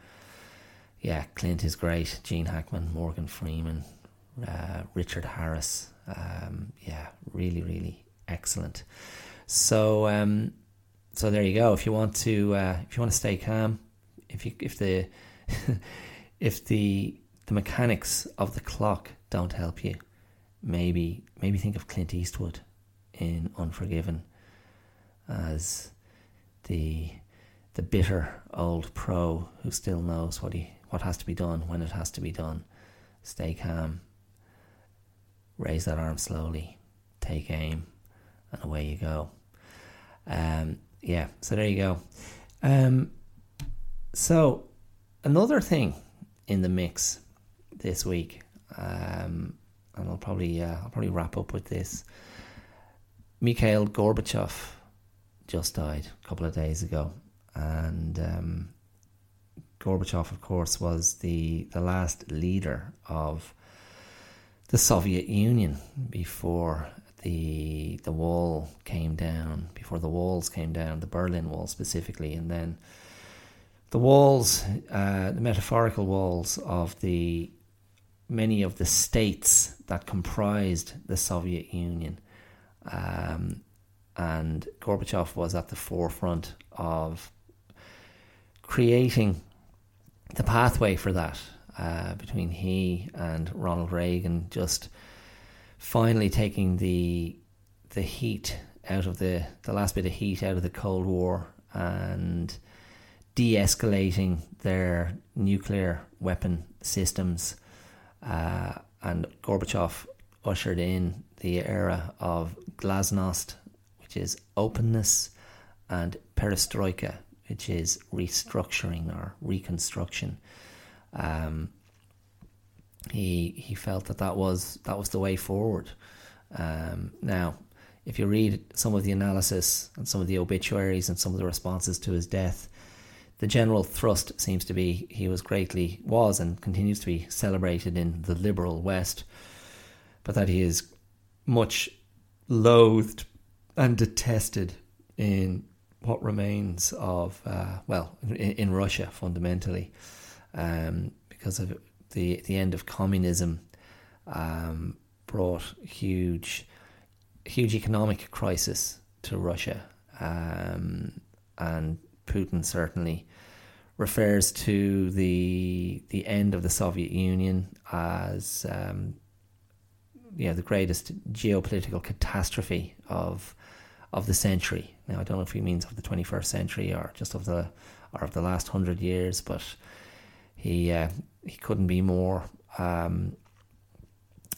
yeah, Clint is great. Gene Hackman, Morgan Freeman, uh, Richard Harris. Um, yeah, really really excellent. So um, so there you go. If you want to uh, if you want to stay calm, if you if the if the the mechanics of the clock don't help you, maybe maybe think of Clint Eastwood in Unforgiven as the the bitter old pro who still knows what he what has to be done when it has to be done. Stay calm. Raise that arm slowly. Take aim, and away you go. Um, yeah. So there you go. Um, so another thing in the mix this week, um, and I'll probably uh, I'll probably wrap up with this. Mikhail Gorbachev just died a couple of days ago, and um, Gorbachev, of course, was the the last leader of the Soviet Union before the the wall came down, before the walls came down, the Berlin Wall specifically, and then the walls, uh, the metaphorical walls of the many of the states that comprised the Soviet Union. Um, and Gorbachev was at the forefront of creating the pathway for that uh, between he and Ronald Reagan, just finally taking the the heat out of the the last bit of heat out of the Cold War and de-escalating their nuclear weapon systems. Uh, and Gorbachev ushered in the era of glasnost, which is openness, and perestroika, which is restructuring or reconstruction. Um, he he felt that that was that was the way forward. Um, now, if you read some of the analysis and some of the obituaries and some of the responses to his death, the general thrust seems to be he was greatly was and continues to be celebrated in the liberal West, but that he is much loathed and detested in what remains of uh, well in, in, Russia fundamentally um, because of the the end of communism um, brought huge huge economic crisis to Russia um, and Putin certainly refers to the the end of the Soviet Union as um, yeah the greatest geopolitical catastrophe of of the century. Now I don't know if he means of the 21st century or just of the or of the last hundred years, but he uh, he couldn't be more um,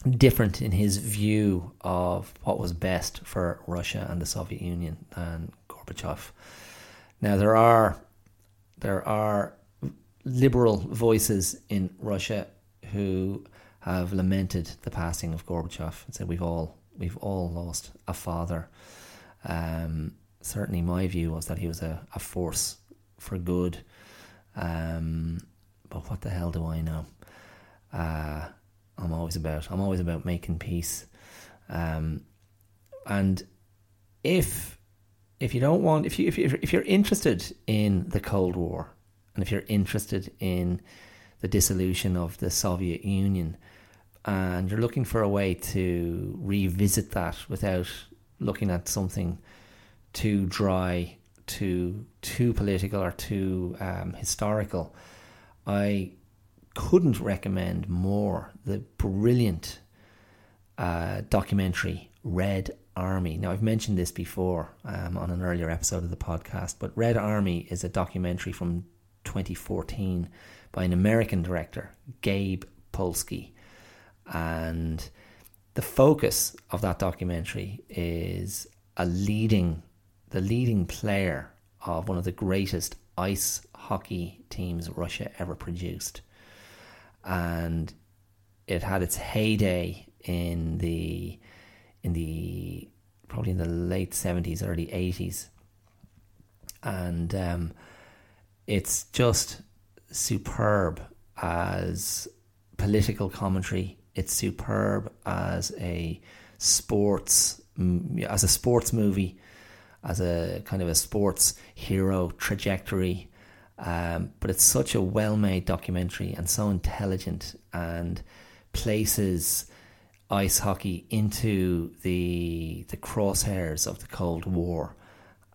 different in his view of what was best for Russia and the Soviet Union than Gorbachev. Now there are there are liberal voices in Russia who have lamented the passing of Gorbachev and said we've all we've all lost a father. Um, certainly, my view was that he was a, a force for good. Um, but what the hell do I know? Uh, I'm always about I'm always about making peace. Um, and if if you don't want, if you if you if you're interested in the Cold War, and if you're interested in the dissolution of the Soviet Union, and you're looking for a way to revisit that without looking at something too dry, too too political, or too um, historical, I couldn't recommend more the brilliant uh, documentary Red Army. Now, I've mentioned this before um, on an earlier episode of the podcast, but Red Army is a documentary from 2014 by an American director, Gabe Polsky. And the focus of that documentary is a leading, the leading player of one of the greatest ice hockey teams Russia ever produced. And it had its heyday in the in the probably in the late seventies, early eighties, and um, it's just superb as political commentary. It's superb as a sports as a sports movie, as a kind of a sports hero trajectory. Um, but it's such a well-made documentary and so intelligent and places ice hockey into the the crosshairs of the Cold War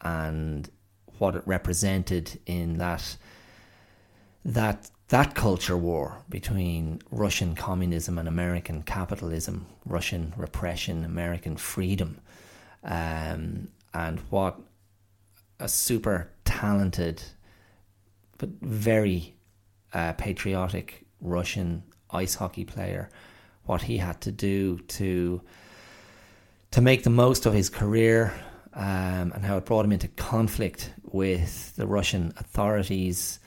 and what it represented in that that that culture war between Russian communism and American capitalism, Russian repression, American freedom, um, and what a super talented but very uh, patriotic Russian ice hockey player, what he had to do to to make the most of his career, um, and how it brought him into conflict with the Russian authorities,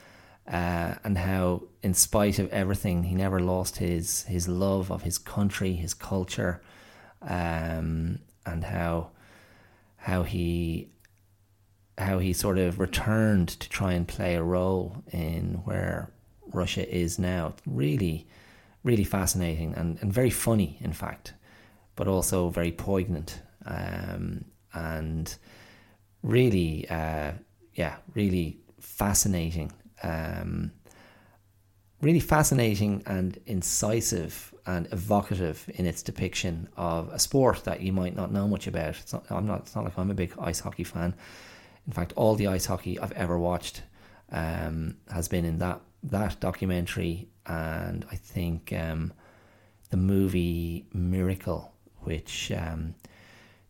uh, and how, in spite of everything, he never lost his his love of his country, his culture, um, and how how he how he sort of returned to try and play a role in where Russia is now. Really, really fascinating and, and very funny, in fact, but also very poignant um, and really, uh, yeah, really fascinating. Um, really fascinating and incisive and evocative in its depiction of a sport that you might not know much about. It's not, I'm not. It's not like I'm a big ice hockey fan. In fact, all the ice hockey I've ever watched um, has been in that that documentary, and I think um, the movie Miracle, which um,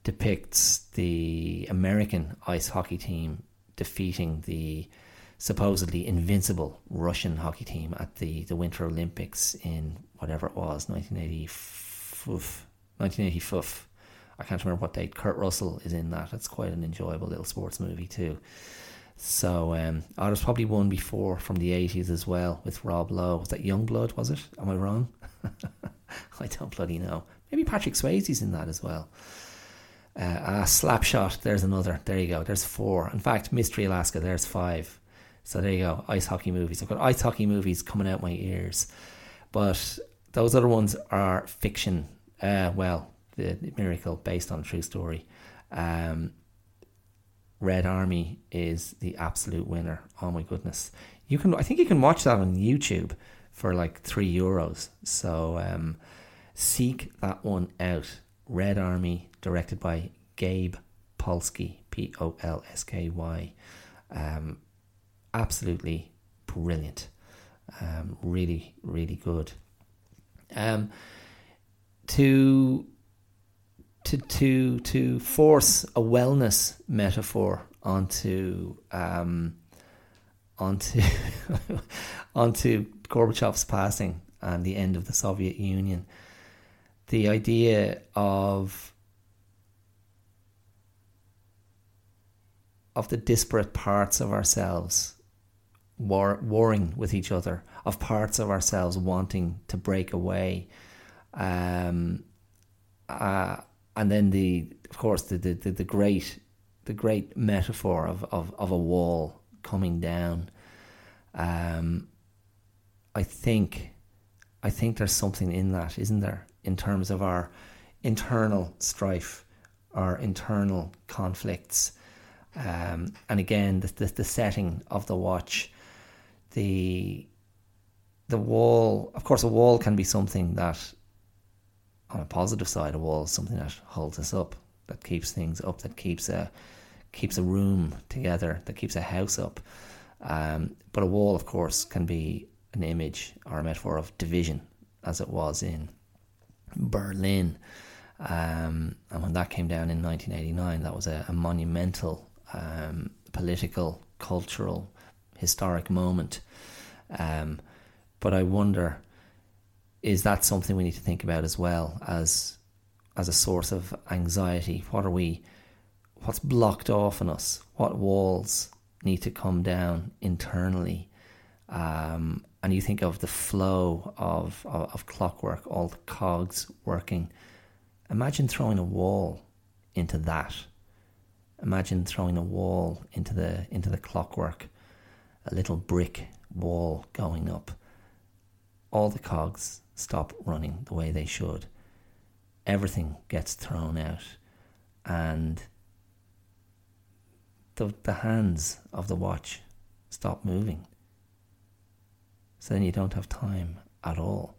depicts the American ice hockey team defeating the supposedly invincible Russian hockey team at the, the Winter Olympics in whatever it was, 1985. 1985. I can't remember what date. Kurt Russell is in that. It's quite an enjoyable little sports movie too. So um, oh, there's probably one before from the 80s as well with Rob Lowe. Was that Youngblood? Was it? Am I wrong? I don't bloody know. Maybe Patrick Swayze's in that as well. Uh, ah, Slapshot. There's another. There you go. There's four. In fact, Mystery Alaska. There's five. So there you go. Ice hockey movies. I've got ice hockey movies coming out my ears, but those other ones are fiction. Uh, well, the, the miracle based on a true story. Um, Red Army is the absolute winner. Oh my goodness! You can, I think, you can watch that on YouTube for like three euros. So um, seek that one out. Red Army, directed by Gabe Polsky, P O L S K Y. Um, absolutely brilliant. Um, really, really good. Um, to to to to force a wellness metaphor onto um, onto onto Gorbachev's passing and the end of the Soviet Union. The idea of of the disparate parts of ourselves war, warring with each other, of parts of ourselves wanting to break away. Um, uh, and then the of course the, the, the, the great the great metaphor of, of, of a wall coming down. Um, I think I think there's something in that, isn't there, in terms of our internal strife, our internal conflicts, um, and again the, the, the setting of the watch, the the wall. Of course, a wall can be something that on a positive side, a wall is something that holds us up, that keeps things up, that keeps a keeps a room together, that keeps a house up. Um, but a wall, of course, can be an image or a metaphor of division, as it was in Berlin. Um, and when that came down in 1989, that was a, a monumental um, political, cultural, historic moment. Um, but I wonder is that something we need to think about as well as as a source of anxiety? What are we what's blocked off in us? What walls need to come down internally? Um, and you think of the flow of, of, of clockwork, all the cogs working. Imagine throwing a wall into that. Imagine throwing a wall into the into the clockwork, a little brick wall going up. All the cogs stop running the way they should. everything gets thrown out and the, the hands of the watch stop moving. So then you don't have time at all.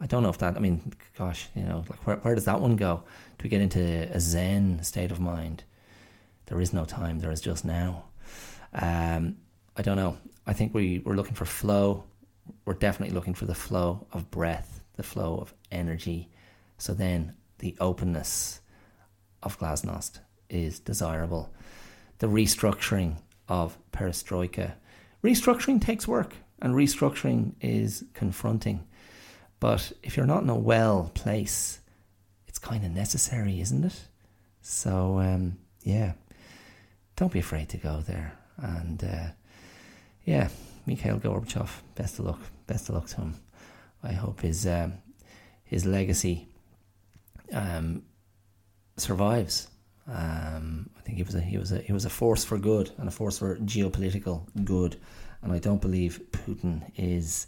I don't know if that, I mean, gosh, you know, like where, where does that one go? Do we get into a Zen state of mind? There is no time, there is just now. Um, I don't know. I think we, we're looking for flow. We're definitely looking for the flow of breath, the flow of energy. So then the openness of Glasnost is desirable. The restructuring of perestroika. Restructuring takes work and restructuring is confronting. But if you're not in a well place, it's kind of necessary, isn't it? So, um, yeah, don't be afraid to go there. And uh, yeah, Mikhail Gorbachev, best of luck. Best of luck to him. I hope his um, his legacy um, survives. Um, I think he was a he was a he was a force for good and a force for geopolitical good, and I don't believe Putin is.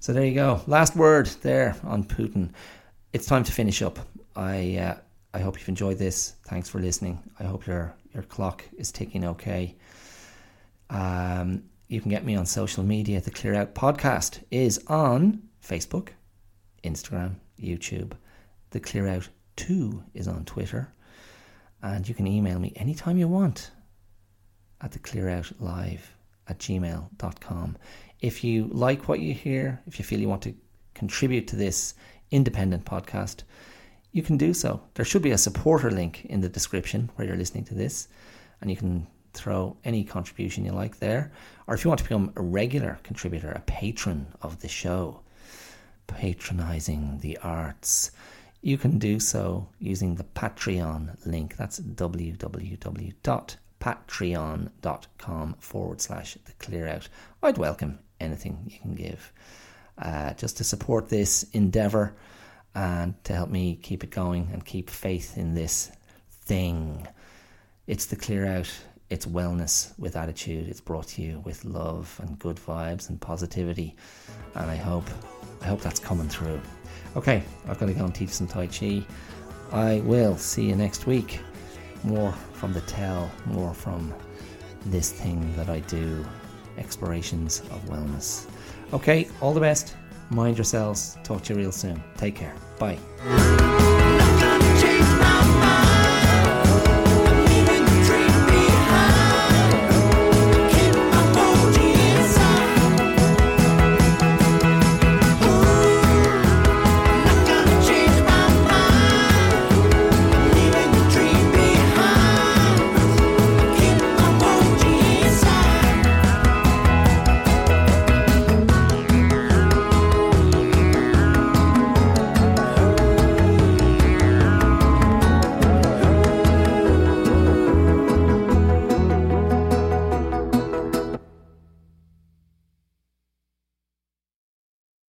So there you go. Last word there on Putin. It's time to finish up. I uh, I hope you've enjoyed this. Thanks for listening. I hope your your clock is ticking okay. Um, you can get me on social media. The Clear Out podcast is on Facebook, Instagram, YouTube. The Clear Out 2 is on Twitter. And you can email me anytime you want at the clearoutlive at gmail.com. If you like what you hear, if you feel you want to contribute to this independent podcast, you can do so. There should be a supporter link in the description where you're listening to this, and you can throw any contribution you like there. Or if you want to become a regular contributor, a patron of the show, patronizing the arts, you can do so using the Patreon link. That's www.patreon.com forward slash the clear out. I'd welcome anything you can give uh, just to support this endeavor and to help me keep it going and keep faith in this thing. It's the clear out. It's wellness with attitude. It's brought to you with love and good vibes and positivity. And I hope, I hope that's coming through. Okay, I've got to go and teach some Tai Chi. I will see you next week. More from the tell, more from this thing that I do explorations of wellness. Okay, all the best. Mind yourselves. Talk to you real soon. Take care. Bye.